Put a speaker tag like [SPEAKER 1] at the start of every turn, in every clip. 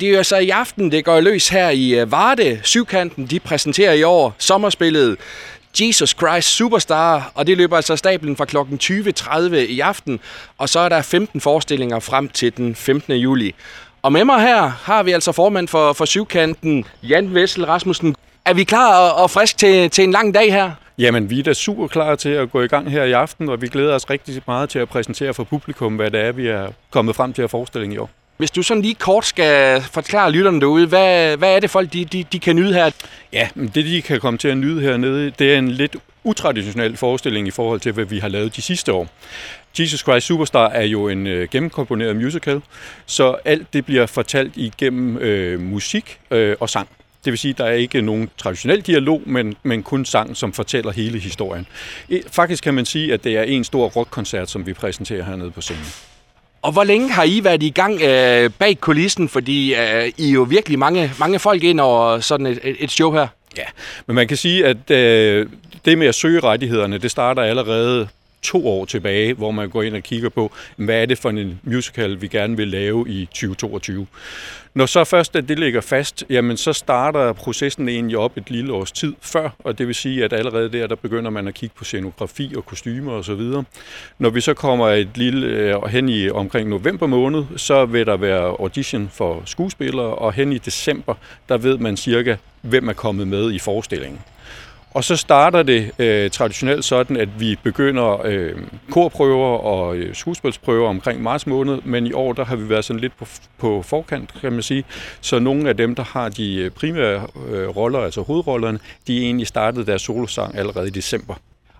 [SPEAKER 1] Det er jo så i aften, det går løs her i øh, Varde. Syvkanten, de præsenterer i år sommerspillet Jesus Christ Superstar, og det løber altså af stablen fra kl. 20.30 i aften, og så er der 15 forestillinger frem til den 15. juli. Og med mig her har vi altså formand for, for Syvkanten, Jan Vessel Rasmussen. Er vi klar og, og frisk til, til en lang dag her?
[SPEAKER 2] Jamen, vi er da super klar til at gå i gang her i aften, og vi glæder os rigtig meget til at præsentere for publikum, hvad det er, vi er kommet frem til at forestillingen i år.
[SPEAKER 1] Hvis du sådan lige kort skal forklare lytterne derude, hvad, hvad er det folk, de, de, de kan nyde her?
[SPEAKER 2] Ja, det de kan komme til at nyde hernede, det er en lidt utraditionel forestilling i forhold til, hvad vi har lavet de sidste år. Jesus Christ Superstar er jo en øh, gennemkomponeret musical, så alt det bliver fortalt igennem øh, musik øh, og sang. Det vil sige, at der er ikke nogen traditionel dialog, men, men kun sang, som fortæller hele historien. Faktisk kan man sige, at det er en stor rockkoncert, som vi præsenterer hernede på scenen.
[SPEAKER 1] Og hvor længe har I været i gang øh, bag kulissen? Fordi øh, I er jo virkelig mange, mange folk ind over sådan et, et show her.
[SPEAKER 2] Ja, men man kan sige, at øh, det med at søge rettighederne, det starter allerede to år tilbage, hvor man går ind og kigger på, hvad er det for en musical, vi gerne vil lave i 2022. Når så først at det ligger fast, jamen så starter processen egentlig op et lille års tid før, og det vil sige, at allerede der, der begynder man at kigge på scenografi og kostymer osv. Når vi så kommer et lille øh, hen i omkring november måned, så vil der være audition for skuespillere, og hen i december, der ved man cirka, hvem er kommet med i forestillingen. Og så starter det øh, traditionelt sådan, at vi begynder øh, korprøver og øh, skuespilsprøver omkring marts måned, men i år der har vi været sådan lidt på, på forkant, kan man sige. Så nogle af dem, der har de øh, primære øh, roller, altså hovedrollerne, de er egentlig startet deres solosang allerede i december.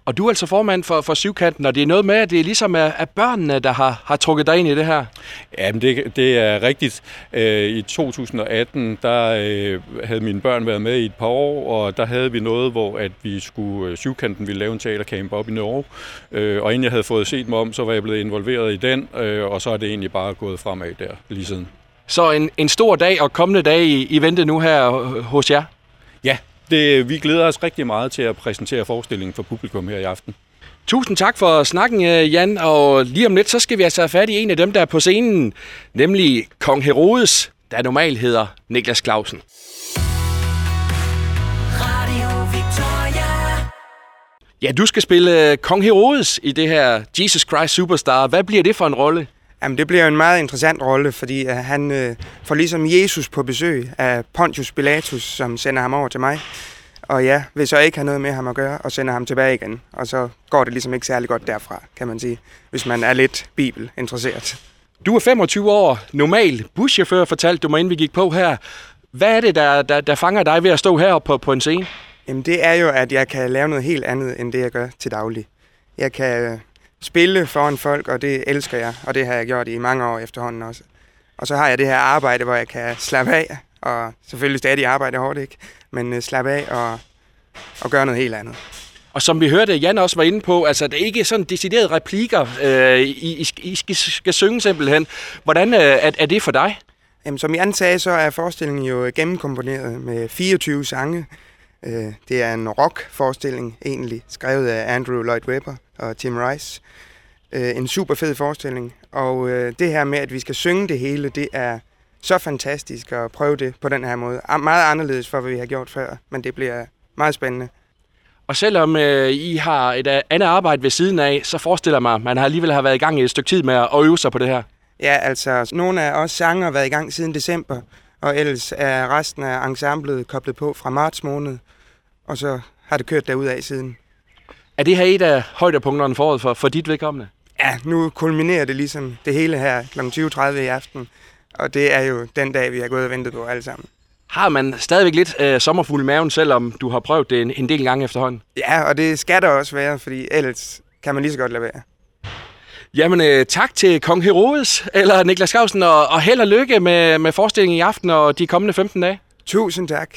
[SPEAKER 1] Og du er altså formand for, for Syvkanten, og det er noget med, at det ligesom er, er børnene, der har, har trukket dig ind i det her.
[SPEAKER 2] Jamen, det, det er rigtigt. Øh, I 2018, der øh, havde mine børn været med i et par år, og der havde vi noget, hvor at vi skulle, øh, Syvkanten ville lave en teatercamp op i Norge. Og inden jeg havde fået set mig om, så var jeg blevet involveret i den, og så er det egentlig bare gået fremad der lige siden.
[SPEAKER 1] Så en, en stor dag og kommende dag i, i vente nu her hos jer?
[SPEAKER 2] Ja, det, vi glæder os rigtig meget til at præsentere forestillingen for publikum her i aften.
[SPEAKER 1] Tusind tak for snakken, øh, Jan. Og lige om lidt, så skal vi altså have fat i en af dem, der er på scenen, nemlig Kong Herodes, der normalt hedder Niklas Clausen. Radio Victoria. Ja, du skal spille øh, Kong Herodes i det her Jesus Christ Superstar. Hvad bliver det for en rolle?
[SPEAKER 3] Jamen, det bliver en meget interessant rolle, fordi uh, han uh, får ligesom Jesus på besøg af Pontius Pilatus, som sender ham over til mig. Og ja, vil så ikke have noget med ham at gøre, og sender ham tilbage igen. Og så går det ligesom ikke særlig godt derfra, kan man sige, hvis man er lidt bibelinteresseret.
[SPEAKER 1] Du er 25 år, normal buschauffør, fortalte du mig, inden vi gik på her. Hvad er det, der, der, der fanger dig ved at stå her på, på en scene?
[SPEAKER 3] Jamen, det er jo, at jeg kan lave noget helt andet, end det, jeg gør til daglig. Jeg kan spille foran folk, og det elsker jeg, og det har jeg gjort i mange år efterhånden også. Og så har jeg det her arbejde, hvor jeg kan slappe af, og selvfølgelig stadig arbejde hårdt, ikke? Men uh, slappe af og, og gøre noget helt andet.
[SPEAKER 1] Og som vi hørte, Jan også var inde på, altså det er ikke sådan deciderede replikker, øh, I, I, I skal, skal synge simpelthen. Hvordan øh, er, er det for dig?
[SPEAKER 3] Jamen, som Jan sagde, så er forestillingen jo gennemkomponeret med 24 sange. Øh, det er en rock-forestilling egentlig, skrevet af Andrew Lloyd Webber og Tim Rice. Øh, en super fed forestilling, og øh, det her med, at vi skal synge det hele, det er så fantastisk at prøve det på den her måde. Meget anderledes for, hvad vi har gjort før, men det bliver meget spændende.
[SPEAKER 1] Og selvom øh, I har et andet arbejde ved siden af, så forestiller mig, at man har alligevel har været i gang i et stykke tid med at øve sig på det her.
[SPEAKER 3] Ja, altså, nogle af os sanger har været i gang siden december, og ellers er resten af ensemblet koblet på fra marts måned, og så har det kørt derud af siden.
[SPEAKER 1] Er det her et af højdepunkterne for året for, for dit vedkommende?
[SPEAKER 3] Ja, nu kulminerer det ligesom det hele her kl. 20.30 i aften. Og det er jo den dag, vi har gået og ventet på alle sammen.
[SPEAKER 1] Har man stadigvæk lidt øh, sommerfugl i maven, selvom du har prøvet det en, en del gange efterhånden?
[SPEAKER 3] Ja, og det skal der også være, fordi ellers kan man lige så godt lade være.
[SPEAKER 1] Jamen, øh, tak til Kong Herodes, eller Niklas Skavsen, og, og held og lykke med, med forestillingen i aften og de kommende 15 dage.
[SPEAKER 3] Tusind tak.